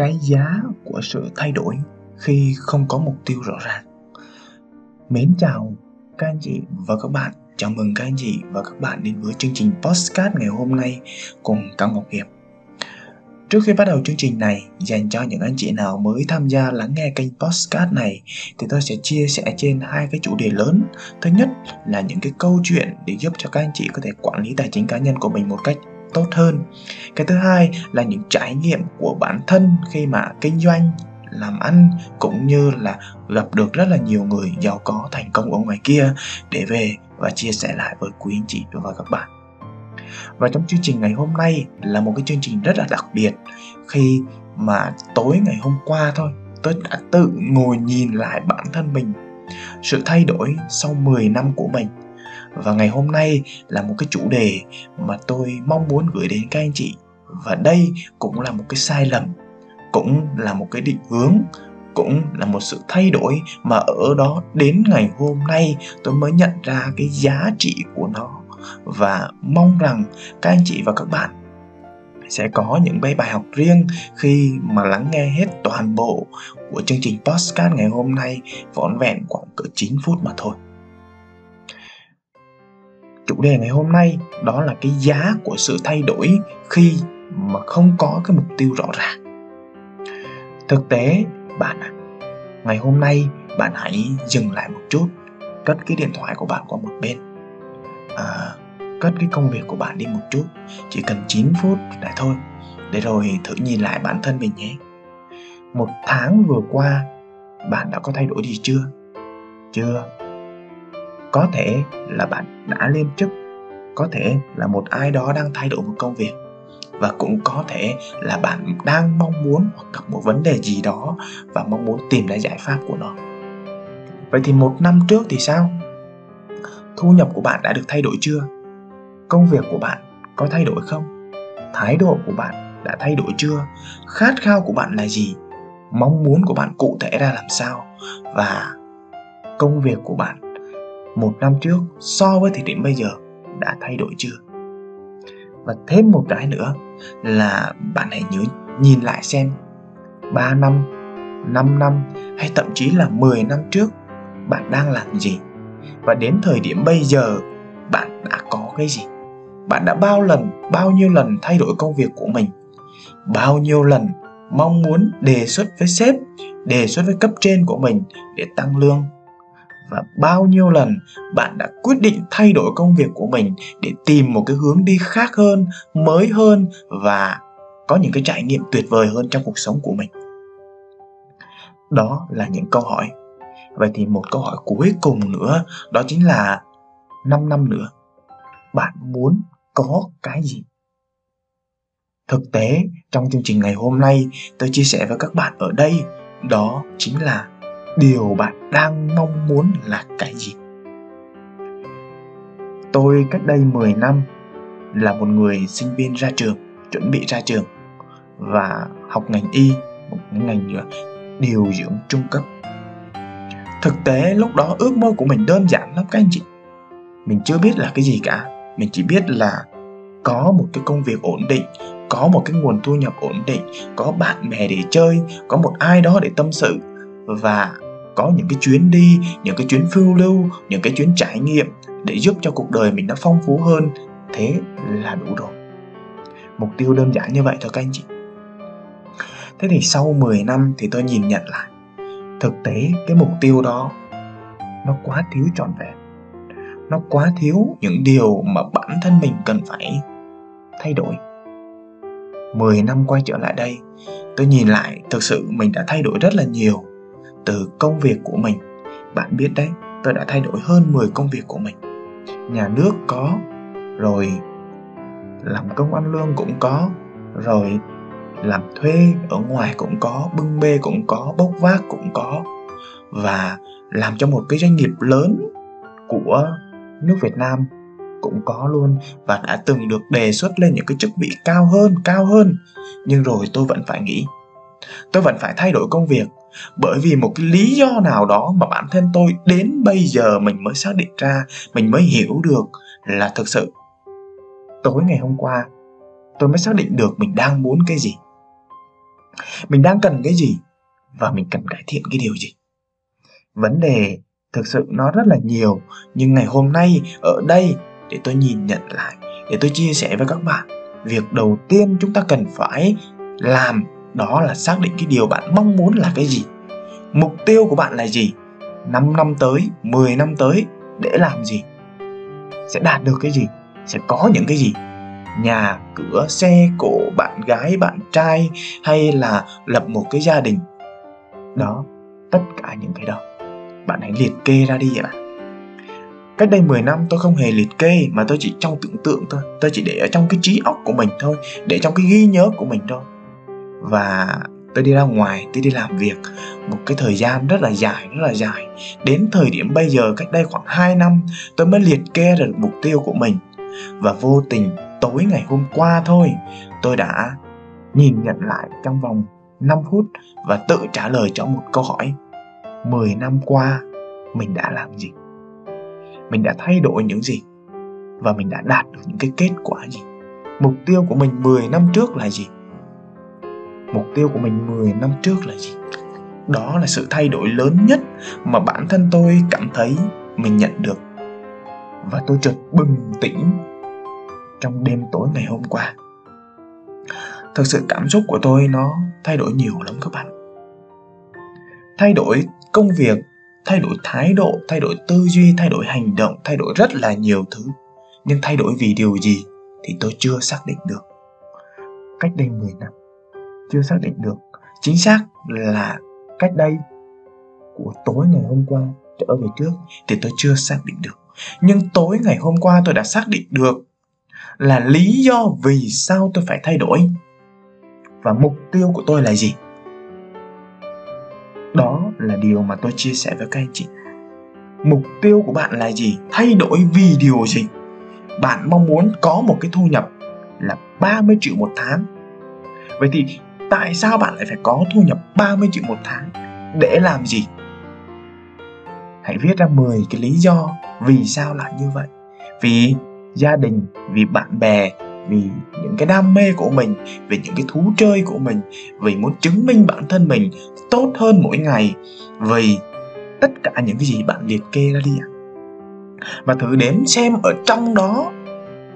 cái giá của sự thay đổi khi không có mục tiêu rõ ràng. Mến chào các anh chị và các bạn. Chào mừng các anh chị và các bạn đến với chương trình postcard ngày hôm nay cùng cao ngọc hiệp. Trước khi bắt đầu chương trình này, dành cho những anh chị nào mới tham gia lắng nghe kênh Postcard này thì tôi sẽ chia sẻ trên hai cái chủ đề lớn. Thứ nhất là những cái câu chuyện để giúp cho các anh chị có thể quản lý tài chính cá nhân của mình một cách tốt hơn. Cái thứ hai là những trải nghiệm của bản thân khi mà kinh doanh, làm ăn cũng như là gặp được rất là nhiều người giàu có thành công ở ngoài kia để về và chia sẻ lại với quý anh chị và các bạn. Và trong chương trình ngày hôm nay là một cái chương trình rất là đặc biệt khi mà tối ngày hôm qua thôi tôi đã tự ngồi nhìn lại bản thân mình sự thay đổi sau 10 năm của mình và ngày hôm nay là một cái chủ đề mà tôi mong muốn gửi đến các anh chị và đây cũng là một cái sai lầm, cũng là một cái định hướng, cũng là một sự thay đổi mà ở đó đến ngày hôm nay tôi mới nhận ra cái giá trị của nó và mong rằng các anh chị và các bạn sẽ có những bài bài học riêng khi mà lắng nghe hết toàn bộ của chương trình podcast ngày hôm nay, vỏn vẹn khoảng cỡ 9 phút mà thôi. Chủ đề ngày hôm nay đó là cái giá của sự thay đổi khi mà không có cái mục tiêu rõ ràng. Thực tế, bạn ạ, ngày hôm nay bạn hãy dừng lại một chút, cất cái điện thoại của bạn qua một bên. À, cất cái công việc của bạn đi một chút chỉ cần 9 phút lại thôi để rồi thử nhìn lại bản thân mình nhé. Một tháng vừa qua bạn đã có thay đổi gì chưa? Chưa có thể là bạn đã lên chức, có thể là một ai đó đang thay đổi một công việc, và cũng có thể là bạn đang mong muốn hoặc gặp một vấn đề gì đó và mong muốn tìm ra giải pháp của nó. Vậy thì một năm trước thì sao? Thu nhập của bạn đã được thay đổi chưa? Công việc của bạn có thay đổi không? Thái độ của bạn đã thay đổi chưa? Khát khao của bạn là gì? Mong muốn của bạn cụ thể ra làm sao? Và công việc của bạn một năm trước so với thời điểm bây giờ đã thay đổi chưa? Và thêm một cái nữa là bạn hãy nhớ nhìn lại xem 3 năm, 5 năm hay thậm chí là 10 năm trước bạn đang làm gì? Và đến thời điểm bây giờ bạn đã có cái gì? Bạn đã bao lần bao nhiêu lần thay đổi công việc của mình? Bao nhiêu lần mong muốn đề xuất với sếp đề xuất với cấp trên của mình để tăng lương? Và bao nhiêu lần bạn đã quyết định thay đổi công việc của mình để tìm một cái hướng đi khác hơn, mới hơn và có những cái trải nghiệm tuyệt vời hơn trong cuộc sống của mình? Đó là những câu hỏi. Vậy thì một câu hỏi cuối cùng nữa, đó chính là 5 năm nữa, bạn muốn có cái gì? Thực tế, trong chương trình ngày hôm nay, tôi chia sẻ với các bạn ở đây, đó chính là điều bạn đang mong muốn là cái gì? Tôi cách đây 10 năm là một người sinh viên ra trường, chuẩn bị ra trường và học ngành y, một ngành ờ, điều dưỡng trung cấp. Thực tế lúc đó ước mơ của mình đơn giản lắm các anh chị. Mình chưa biết là cái gì cả. Mình chỉ biết là có một cái công việc ổn định, có một cái nguồn thu nhập ổn định, có bạn bè để chơi, có một ai đó để tâm sự và có những cái chuyến đi, những cái chuyến phiêu lưu, những cái chuyến trải nghiệm để giúp cho cuộc đời mình nó phong phú hơn. Thế là đủ rồi. Mục tiêu đơn giản như vậy thôi các anh chị. Thế thì sau 10 năm thì tôi nhìn nhận lại. Thực tế, cái mục tiêu đó nó quá thiếu trọn vẹn. Nó quá thiếu những điều mà bản thân mình cần phải thay đổi. 10 năm quay trở lại đây, tôi nhìn lại, thực sự mình đã thay đổi rất là nhiều từ công việc của mình. Bạn biết đấy, tôi đã thay đổi hơn 10 công việc của mình. Nhà nước có, rồi làm công ăn lương cũng có, rồi làm thuê ở ngoài cũng có, bưng bê cũng có, bốc vác cũng có, và làm cho một cái doanh nghiệp lớn của nước Việt Nam cũng có luôn, và đã từng được đề xuất lên những cái chức vị cao hơn cao hơn. Nhưng rồi tôi vẫn phải nghĩ tôi vẫn phải thay đổi công việc bởi vì một cái lý do nào đó mà bản thân tôi đến bây giờ mình mới xác định ra, mình mới hiểu được là thực sự tối ngày hôm qua tôi mới xác định được mình đang muốn cái gì. Mình đang cần cái gì và mình cần cải thiện cái điều gì. Vấn đề thực sự nó rất là nhiều, nhưng ngày hôm nay, ở đây, để tôi nhìn nhận lại, để tôi chia sẻ với các bạn, việc đầu tiên chúng ta cần phải làm đó là xác định cái điều bạn mong muốn là cái gì. Mục tiêu của bạn là gì? 5 năm tới 10 năm tới để làm gì? Sẽ đạt được cái gì? Sẽ có những cái gì? Nhà cửa xe cổ, bạn gái bạn trai hay là lập một cái gia đình? Đó tất cả những cái đó. Bạn hãy liệt kê ra đi vậy bạn Cách đây 10 năm tôi không hề liệt kê mà tôi chỉ trong tưởng tượng thôi. Tôi chỉ để ở trong cái trí óc của mình thôi Để trong cái ghi nhớ của mình thôi. Và tôi đi ra ngoài, tôi đi làm việc Một cái thời gian rất là dài, rất là dài. Đến thời điểm bây giờ cách đây khoảng 2 năm Tôi mới liệt kê được mục tiêu của mình. Và vô tình tối ngày hôm qua thôi Tôi đã nhìn nhận lại trong vòng 5 phút Và tự trả lời cho một câu hỏi. 10 năm qua mình đã làm gì? Mình đã thay đổi những gì? Và mình đã đạt được những cái kết quả gì? Mục tiêu của mình 10 năm trước là gì? Mục tiêu của mình 10 năm trước là gì? Đó là sự thay đổi lớn nhất mà bản thân tôi cảm thấy mình nhận được. Và tôi chợt bừng tỉnh trong đêm tối ngày hôm qua. Thực sự cảm xúc của tôi nó thay đổi nhiều lắm các bạn. Thay đổi công việc, thay đổi thái độ, thay đổi tư duy, thay đổi hành động, thay đổi rất là nhiều thứ. Nhưng thay đổi vì điều gì thì tôi chưa xác định được. Cách đây 10 năm chưa xác định được. Chính xác là cách đây của tối ngày hôm qua trở về trước thì tôi chưa xác định được. Nhưng tối ngày hôm qua tôi đã xác định được là lý do vì sao tôi phải thay đổi. Và mục tiêu của tôi là gì? Đó là điều mà tôi chia sẻ với các anh chị. Mục tiêu của bạn là gì? Thay đổi vì điều gì? Bạn mong muốn có một cái thu nhập là 30 triệu một tháng. Vậy thì tại sao bạn lại phải có thu nhập 30 triệu một tháng? Để làm gì? Hãy viết ra 10 cái lý do vì sao lại như vậy. Vì gia đình, vì bạn bè, vì những cái đam mê của mình, vì những cái thú chơi của mình, vì muốn chứng minh bản thân mình tốt hơn mỗi ngày, vì tất cả những cái gì bạn liệt kê ra đi ạ. Và thử đếm xem ở trong đó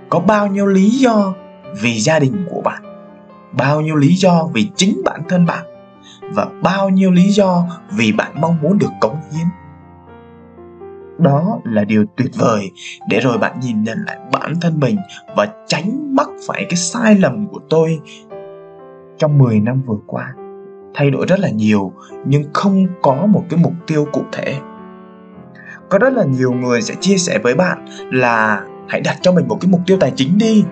có bao nhiêu lý do vì gia đình của bạn bao nhiêu lý do vì chính bản thân bạn và bao nhiêu lý do vì bạn mong muốn được cống hiến. Đó là điều tuyệt vời. Để rồi bạn nhìn nhận lại bản thân mình và tránh mắc phải cái sai lầm của tôi trong 10 năm vừa qua. Thay đổi rất là nhiều, nhưng không có một cái mục tiêu cụ thể. Có rất là nhiều người sẽ chia sẻ với bạn là hãy đặt cho mình một cái mục tiêu tài chính đi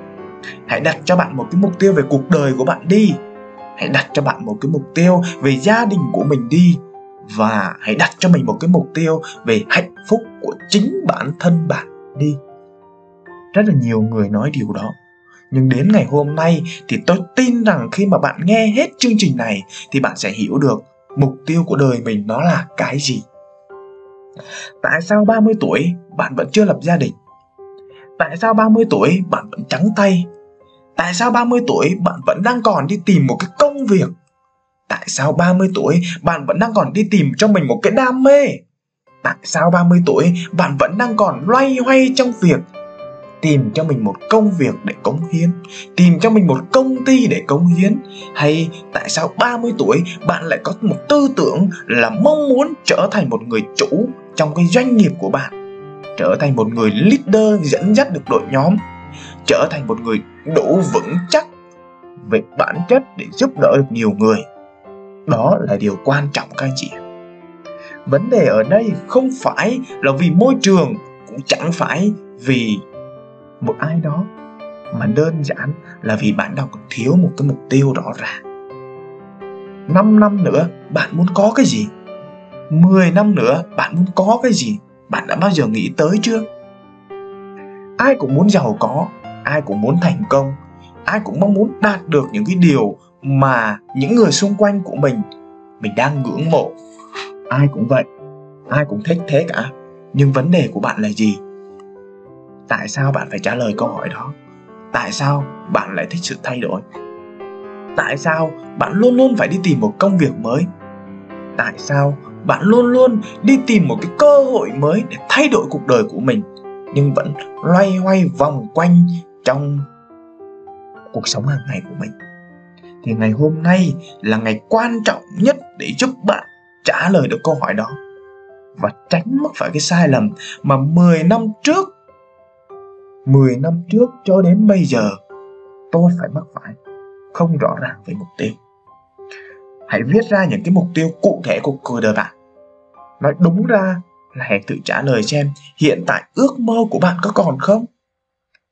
hãy đặt cho bạn một cái mục tiêu về cuộc đời của bạn đi. Hãy đặt cho bạn một cái mục tiêu về gia đình của mình đi. Và hãy đặt cho mình một cái mục tiêu về hạnh phúc của chính bản thân bạn đi. Rất là nhiều người nói điều đó. Nhưng đến ngày hôm nay thì tôi tin rằng khi mà bạn nghe hết chương trình này thì bạn sẽ hiểu được mục tiêu của đời mình nó là cái gì. Tại sao 30 tuổi bạn vẫn chưa lập gia đình? Tại sao 30 tuổi bạn vẫn trắng tay? Tại sao 30 tuổi bạn vẫn đang còn đi tìm một cái công việc? Tại sao 30 tuổi bạn vẫn đang còn đi tìm cho mình một cái đam mê? Tại sao 30 tuổi bạn vẫn đang còn loay hoay trong việc tìm cho mình một công việc để cống hiến, tìm cho mình một công ty để cống hiến? Hay tại sao 30 tuổi bạn lại có một tư tưởng là mong muốn trở thành một người chủ trong cái doanh nghiệp của bạn, trở thành một người leader dẫn dắt được đội nhóm, trở thành một người đủ vững chắc về bản chất để giúp đỡ được nhiều người. Đó là điều quan trọng các anh chị. Vấn đề ở đây không phải là vì môi trường cũng chẳng phải vì một ai đó mà đơn giản là vì bạn đang còn thiếu một cái mục tiêu rõ ràng. 5 năm nữa bạn muốn có cái gì? 10 năm nữa bạn muốn có cái gì? Bạn đã bao giờ nghĩ tới chưa? Ai cũng muốn giàu có, ai cũng muốn thành công, ai cũng mong muốn đạt được những cái điều mà những người xung quanh của mình mình đang ngưỡng mộ. Ai cũng vậy, ai cũng thích thế cả. Nhưng vấn đề của bạn là gì? Tại sao bạn phải trả lời câu hỏi đó? Tại sao bạn lại thích sự thay đổi? Tại sao bạn luôn luôn phải đi tìm một công việc mới? Tại sao bạn luôn luôn đi tìm một cái cơ hội mới để thay đổi cuộc đời của mình, nhưng vẫn loay hoay vòng quanh trong cuộc sống hàng ngày của mình. Thì ngày hôm nay là ngày quan trọng nhất để giúp bạn trả lời được câu hỏi đó. Và tránh mắc phải cái sai lầm mà 10 năm trước 10 năm trước cho đến bây giờ, tôi phải mắc phải không rõ ràng về mục tiêu hãy viết ra những cái mục tiêu cụ thể của cuộc đời bạn. Nói đúng ra là hãy tự trả lời xem hiện tại ước mơ của bạn có còn không?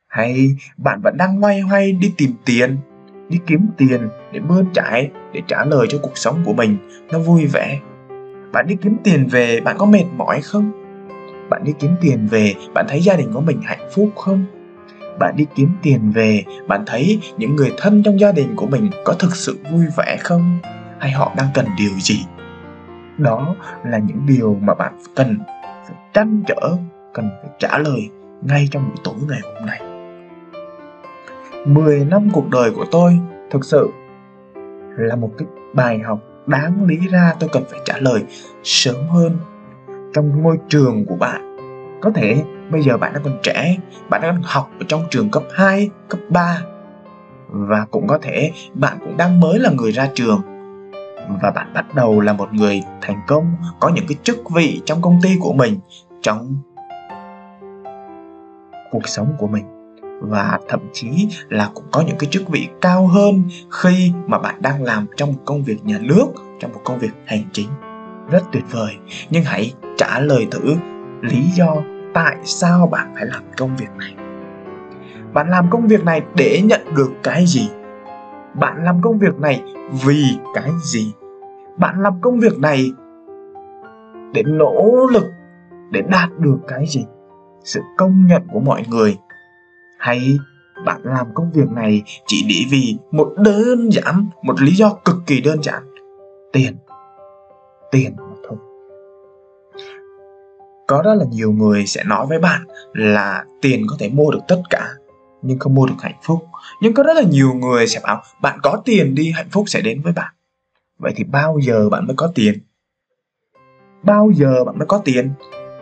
Hay bạn vẫn đang loay hoay đi tìm tiền, đi kiếm tiền để bươn trải, để trả lời cho cuộc sống của mình nó vui vẻ? Bạn đi kiếm tiền về bạn có mệt mỏi không? Bạn đi kiếm tiền về bạn thấy gia đình của mình hạnh phúc không? Bạn đi kiếm tiền về bạn thấy những người thân trong gia đình của mình có thực sự vui vẻ không? Hay họ đang cần điều gì? Đó là những điều mà bạn cần phải trăn trở cần phải trả lời ngay trong buổi tối ngày hôm nay. 10 năm cuộc đời của tôi thực sự là một cái bài học đáng lý ra tôi cần phải trả lời sớm hơn trong môi trường của bạn. Có thể bây giờ bạn đang còn trẻ bạn đang học ở trong trường cấp 2, cấp 3 và cũng có thể bạn cũng đang mới là người ra trường và bạn bắt đầu là một người thành công, có những cái chức vị trong công ty của mình, trong cuộc sống của mình. Và thậm chí là cũng có những cái chức vị cao hơn khi mà bạn đang làm trong một công việc nhà nước, trong một công việc hành chính. Rất tuyệt vời. Nhưng hãy trả lời thử lý do tại sao bạn phải làm công việc này. Bạn làm công việc này để nhận được cái gì? Bạn làm công việc này vì cái gì? Bạn làm công việc này để nỗ lực để đạt được cái gì? Sự công nhận của mọi người. Hay bạn làm công việc này chỉ để vì một đơn giản, một lý do cực kỳ đơn giản. Tiền. Tiền mà thôi. Có rất là nhiều người sẽ nói với bạn là tiền có thể mua được tất cả, nhưng không mua được hạnh phúc. Nhưng có rất là nhiều người sẽ bảo, bạn có tiền đi, hạnh phúc sẽ đến với bạn vậy thì bao giờ bạn mới có tiền? Bao giờ bạn mới có tiền?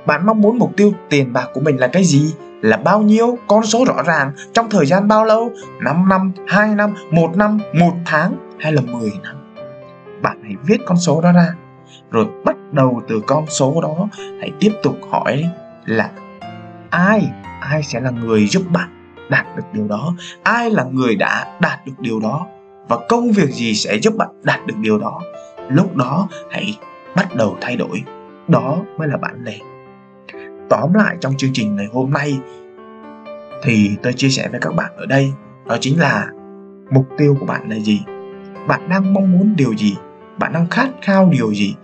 Bạn mong muốn mục tiêu tiền bạc của mình là cái gì? Là bao nhiêu? Con số rõ ràng trong thời gian bao lâu? 5 năm 2 năm 1 năm 1 tháng hay là 10 năm? Bạn hãy viết con số đó ra. Rồi bắt đầu từ con số đó, hãy tiếp tục hỏi là ai ai sẽ là người giúp bạn đạt được điều đó? Ai là người đã đạt được điều đó? Và công việc gì sẽ giúp bạn đạt được điều đó? Lúc đó, hãy bắt đầu thay đổi. Đó mới là bản lề tóm lại trong chương trình ngày hôm nay thì tôi chia sẻ với các bạn ở đây, đó chính là mục tiêu của bạn là gì? Bạn đang mong muốn điều gì? Bạn đang khát khao điều gì?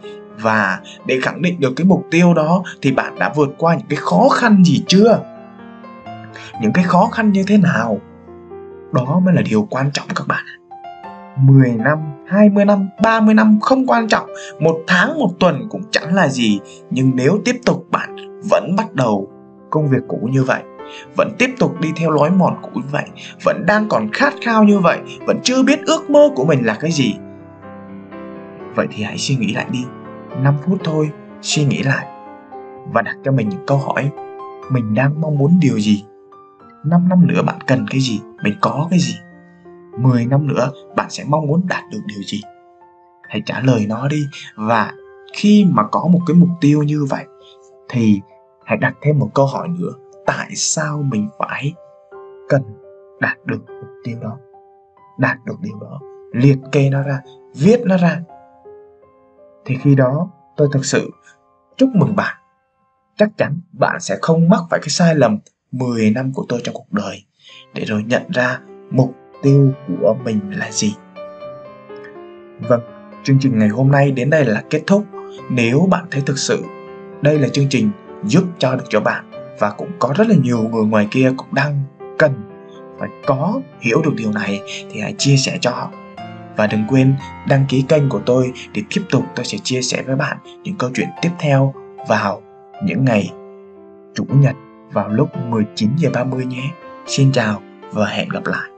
Và để khẳng định được cái mục tiêu đó thì bạn đã vượt qua những cái khó khăn gì chưa? Những cái khó khăn như thế nào? Đó mới là điều quan trọng các bạn 10 năm, 20 năm, 30 năm không quan trọng Một tháng, một tuần cũng chẳng là gì. Nhưng nếu tiếp tục bạn vẫn bắt đầu công việc cũ như vậy Vẫn tiếp tục đi theo lối mòn cũ như vậy Vẫn đang còn khát khao như vậy Vẫn chưa biết ước mơ của mình là cái gì Vậy thì hãy suy nghĩ lại đi. 5 phút thôi, suy nghĩ lại Và đặt cho mình những câu hỏi. Mình đang mong muốn điều gì? 5 năm nữa bạn cần cái gì? Mình có cái gì? 10 năm nữa, bạn sẽ mong muốn đạt được điều gì? Hãy trả lời nó đi. Và khi mà có một cái mục tiêu như vậy, thì hãy đặt thêm một câu hỏi nữa. Tại sao mình phải cần đạt được mục tiêu đó? Đạt được điều đó. Liệt kê nó ra, viết nó ra. Thì khi đó, tôi thực sự chúc mừng bạn. Chắc chắn bạn sẽ không mắc phải cái sai lầm 10 năm của tôi trong cuộc đời. Để rồi nhận ra mục tiêu của mình là gì vâng chương trình ngày hôm nay đến đây là kết thúc nếu bạn thấy thực sự đây là chương trình giúp cho được cho bạn và cũng có rất là nhiều người ngoài kia cũng đang cần phải có hiểu được điều này, thì hãy chia sẻ cho họ và đừng quên đăng ký kênh của tôi để tiếp tục tôi sẽ chia sẻ với bạn những câu chuyện tiếp theo vào những ngày chủ nhật vào lúc 19h30 nhé. Xin chào và hẹn gặp lại.